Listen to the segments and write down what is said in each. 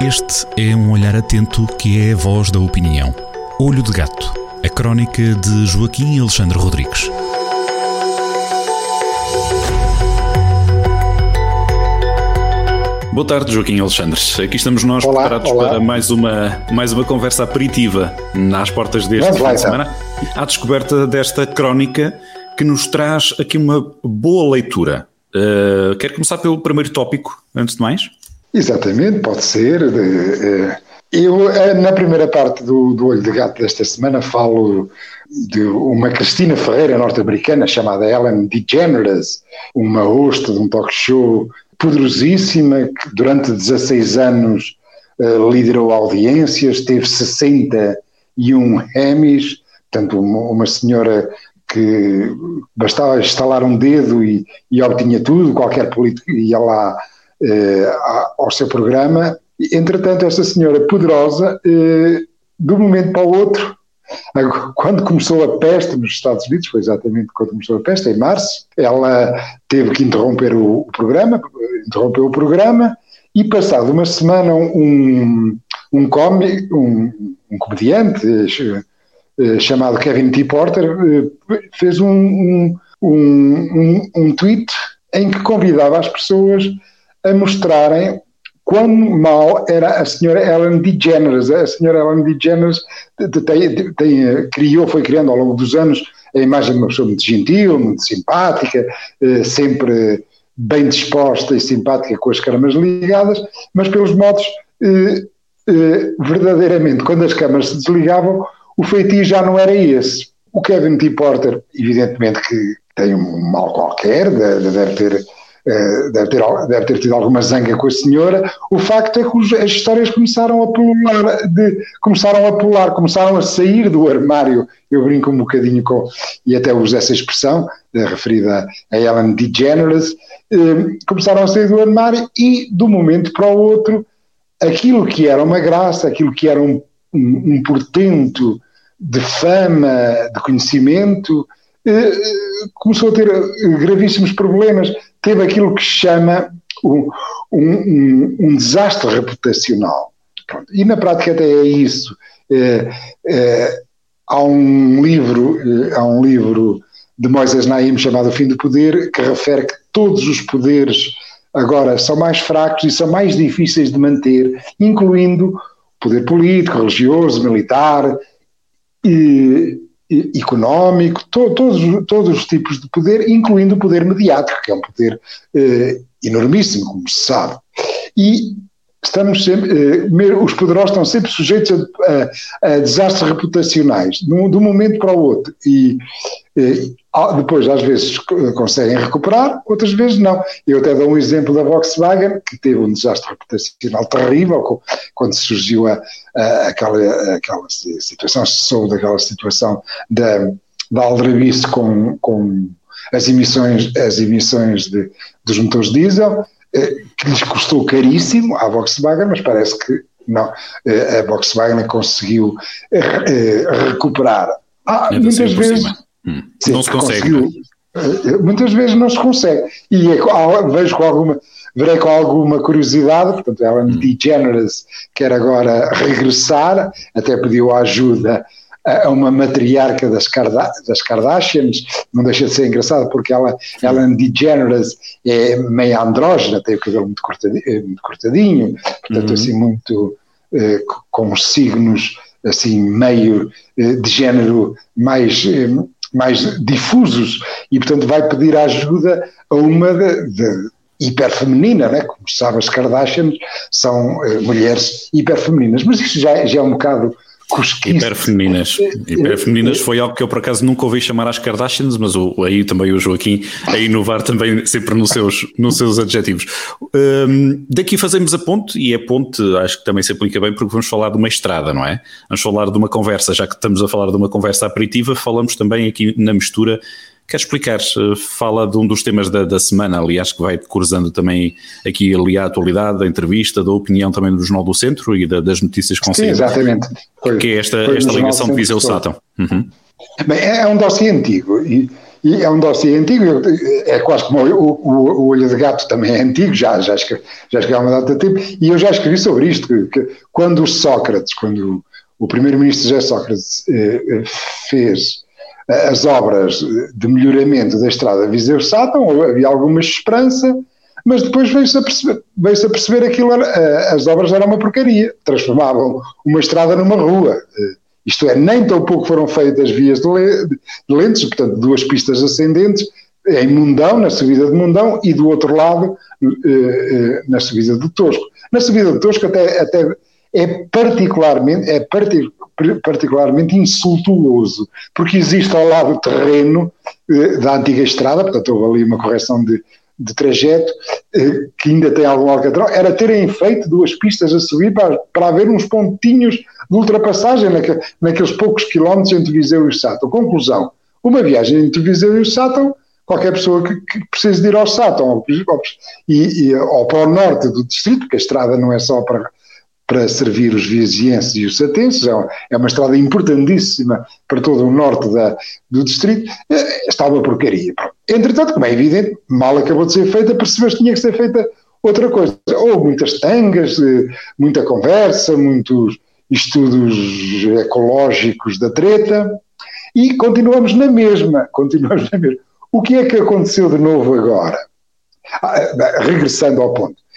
Este é um olhar atento que é a voz da opinião. Olho de Gato, a crónica de Joaquim Alexandre Rodrigues. Boa tarde, Joaquim Alexandre. Aqui estamos nós olá, preparados olá. para mais uma, mais uma conversa aperitiva nas portas deste fim de então. semana. À descoberta desta crónica que nos traz aqui uma boa leitura. Uh, quer começar pelo primeiro tópico, antes de mais? Exatamente, pode ser. Eh, eu, eh, na primeira parte do, do Olho de Gato desta semana, falo de uma Cristina Ferreira norte-americana chamada Ellen DeGeneres, uma host de um talk show poderosíssima que durante 16 anos uh, liderou audiências, teve 61 Emmys, portanto, uma, uma senhora que bastava instalar um dedo e, e obtinha tudo, qualquer político ia lá eh, ao seu programa. Entretanto, esta senhora poderosa, eh, de um momento para o outro, quando começou a peste nos Estados Unidos, foi exatamente quando começou a peste, em março, ela teve que interromper o, o programa, interrompeu o programa, e passado uma semana um, um, comi, um, um comediante eh, chamado Kevin T. Porter fez um, um, um, um tweet em que convidava as pessoas a mostrarem quão mal era a senhora Ellen DeGeneres. A senhora Ellen DeGeneres tem, tem, criou, foi criando ao longo dos anos a imagem de uma pessoa muito gentil, muito simpática, eh, sempre bem disposta e simpática com as câmaras ligadas, mas pelos modos, eh, eh, verdadeiramente, quando as câmaras se desligavam, o feitio já não era esse. O Kevin T. Porter, evidentemente que tem um mal qualquer, deve ter eh, deve ter, deve ter tido alguma zanga com a senhora. O facto é que as histórias começaram a pular, de, começaram a pular, começaram a sair do armário. Eu brinco um bocadinho com, e até uso essa expressão, eh, referida a Ellen DeGeneres, eh, começaram a sair do armário e, de um momento para o outro, aquilo que era uma graça, aquilo que era um, um, um portento de fama, de conhecimento, começou a ter gravíssimos problemas teve aquilo que se chama um, um, um desastre reputacional. Pronto. E na prática até é isso. É, é, há um livro, há um livro de Moisés Naim chamado O Fim do Poder, que refere que todos os poderes agora são mais fracos e são mais difíceis de manter, incluindo poder político, religioso, militar, e, económico, to, todos, todos os tipos de poder, incluindo o poder mediático, que é um poder eh, enormíssimo, como se sabe. E estamos sempre, eh, os poderosos estão sempre sujeitos a, a, a desastres reputacionais, de um momento para o outro. E eh, depois, às vezes, conseguem recuperar, outras vezes não. Eu até dou um exemplo da Volkswagen, que teve um desastre reputacional terrível quando surgiu a, a, aquela, aquela situação, se soube daquela situação da, da aldrabice com, com as emissões, as emissões de, dos motores diesel, eh, que lhes custou caríssimo à Volkswagen, mas parece que não, eh, a Volkswagen conseguiu eh, recuperar. Ah, muitas vezes. Hum. Sim, não se consegue. Muitas vezes não se consegue. E é, vejo com alguma, verei com alguma curiosidade, portanto, Ellen hum. DeGeneres quer agora regressar, até pediu ajuda a uma matriarca das, Karda das Kardashians, não deixa de ser engraçado porque ela, Ellen DeGeneres é meio andrógena, tem o cabelo muito cortadinho, eh, muito cortadinho portanto, uhum. assim, muito eh, com os signos assim meio eh, de género mais eh, mais difusos e portanto vai pedir ajuda a uma de, de hiperfeminina, né? como sabe as Kardashians são eh, mulheres hiperfemininas, mas isso já, já é um bocado cosquice. Hiperfemininas. Hiperfemininas foi algo que eu por acaso nunca ouvi chamar às Kardashians, mas o, aí também o Joaquim a inovar também sempre nos seus, nos seus adjetivos. Um, daqui fazemos a ponte, e a ponte acho que também se aplica bem porque vamos falar de uma estrada, não é? Vamos falar de uma conversa, já que estamos a falar de uma conversa aperitiva, falamos também aqui na mistura Quer explicar? Fala de um dos temas da, da, semana, aliás, que vai cruzando também aqui ali a atualidade, da entrevista, da opinião também do Jornal do Centro e da, das notícias com Sim, exatamente. Foi, que é esta, esta ligação de Viseu Sátão. Uhum. Bem, é, é um dossiê antigo e, e é um dossiê antigo, é quase como o, o, o, Olho de Gato também é antigo, já, já, escrevi, já escrevi há uma data de tempo, e eu já escrevi sobre isto, que, que quando Sócrates, quando o primeiro-ministro José Sócrates eh, eh fez eh, as obras de melhoramento da estrada Viseu-Sátão, havia alguma esperança, mas depois veio-se a perceber, veio a perceber aquilo, era, eh, as obras eram uma porcaria, transformavam uma estrada numa rua. Isto é, nem tão pouco foram feitas vias de, lentes, portanto, duas pistas ascendentes, em Mundão, na subida de Mundão, e do outro lado, na subida de Tosco. Na subida de Tosco até, até é particularmente, é partic, particularmente insultuoso, porque existe ao lado terreno eh, da antiga estrada, portanto houve ali uma correção de, de trajeto, eh, que ainda tem algum alcatrão, era terem feito duas pistas a subir para, para haver uns pontinhos de ultrapassagem naque, naqueles poucos quilómetros entre Viseu e o Sátão. Conclusão, uma viagem entre Viseu e o Sátão qualquer pessoa que, que, precise de ir ao Sátão ou, e, ou para o norte do distrito, porque a estrada não é só para, para servir os vizienses e os satenses, é uma, é uma estrada importantíssima para todo o norte da, do distrito, é, está uma porcaria. Entretanto, como é evidente, mal acabou de ser feita, percebeu que tinha que ser feita outra coisa. Houve muitas tangas, eh, muita conversa, muitos estudos ecológicos da treta, e continuamos na mesma, continuamos na mesma. O que é que aconteceu de novo agora? Ah, eh, regressando ao ponto, eh,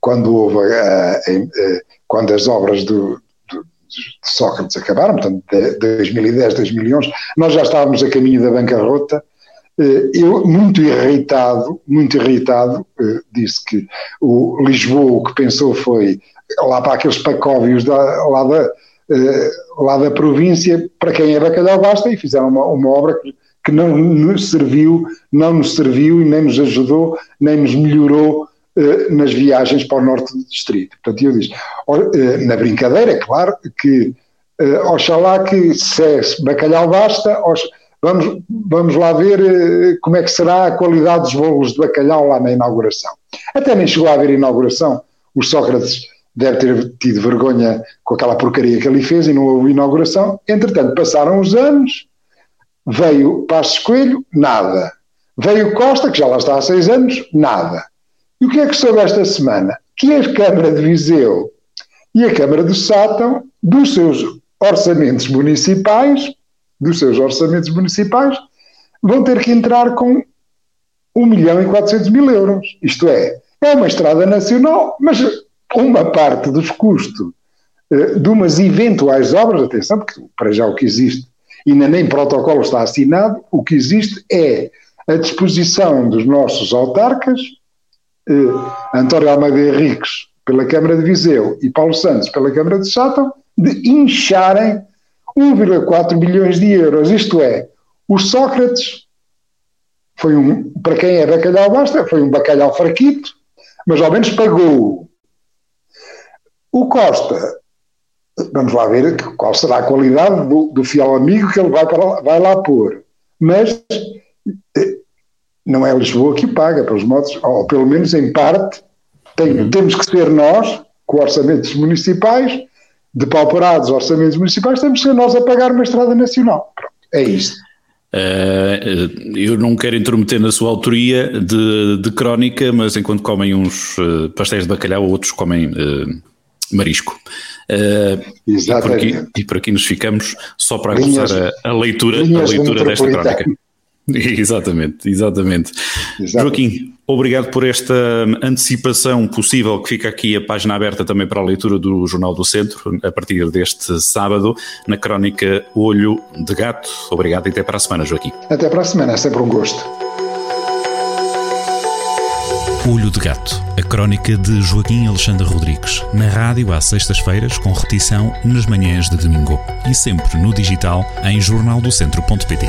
quando houve, eh, quando as obras do, de Sócrates acabaram, portanto, de 2010, 2011, nós já estávamos a caminho da bancarrota. Eu, muito irritado, muito irritado, disse que o Lisboa o que pensou foi lá para aqueles pacóvios da, lá, da, lá da província, para quem é bacalhau basta, e fizeram uma, uma obra que que não nos serviu, não nos serviu e nem nos ajudou, nem nos melhorou nas viagens para o norte do distrito. Portanto, eu disse, uh, na brincadeira, é claro que uh, oxalá que se é bacalhau basta, vamos, vamos lá ver como é que será a qualidade dos bolos de bacalhau lá na inauguração. Até nem chegou a haver inauguração, o Sócrates deve ter tido vergonha com aquela porcaria que ele fez e não houve inauguração. Entretanto, passaram os anos, Veio Passos Coelho, nada. Veio Costa, que já lá está há seis anos, nada. E o que é que soube esta semana? Que a Câmara de Viseu e a Câmara do Sátão, dos seus orçamentos municipais, dos seus orçamentos municipais, vão ter que entrar com 1 milhão e 400 mil euros. Isto é, é uma estrada nacional, mas uma parte dos custos uh, de umas eventuais obras, atenção, porque para já o que existe ainda nem protocolo está assinado, o que existe é a disposição dos nossos autarcas, eh, António Almeida Henriques pela Câmara de Viseu e Paulo Santos pela Câmara de Sátão, de incharem 1,4 bilhões de euros. Isto é, o Sócrates foi um, para quem é bacalhau basta, foi um bacalhau fraquito, mas ao menos pagou. O Costa vamos lá ver qual será a qualidade do, do fiel amigo que ele vai, para, vai lá pôr. Mas eh, não é Lisboa que paga, pelos modos, ou pelo menos em parte, tem, uhum. temos que ser nós, com orçamentos municipais, depauperados orçamentos municipais, temos que ser nós a pagar uma estrada nacional. Pronto, é isto. Uh, eu não quero intrometer na sua autoria de, de crónica, mas enquanto comem uns uh, pastéis de bacalhau, outros comem uh, marisco. Uh, e, por aqui, e por aqui nos ficamos só para linhas, a, a, leitura, a leitura desta crónica. Exatamente, exatamente. Joaquim, obrigado por esta antecipação possível que fica aqui a página aberta também para a leitura do Jornal do Centro a partir deste sábado na crónica Olho de Gato. Obrigado e até para a semana, Joaquim. Até para a semana, é sempre um gosto. Olho de Gato, a crónica de Joaquim Alexandre Rodrigues, na rádio às sextas-feiras, com repetição nas manhãs de domingo e sempre no digital em jornaldocentro.pt.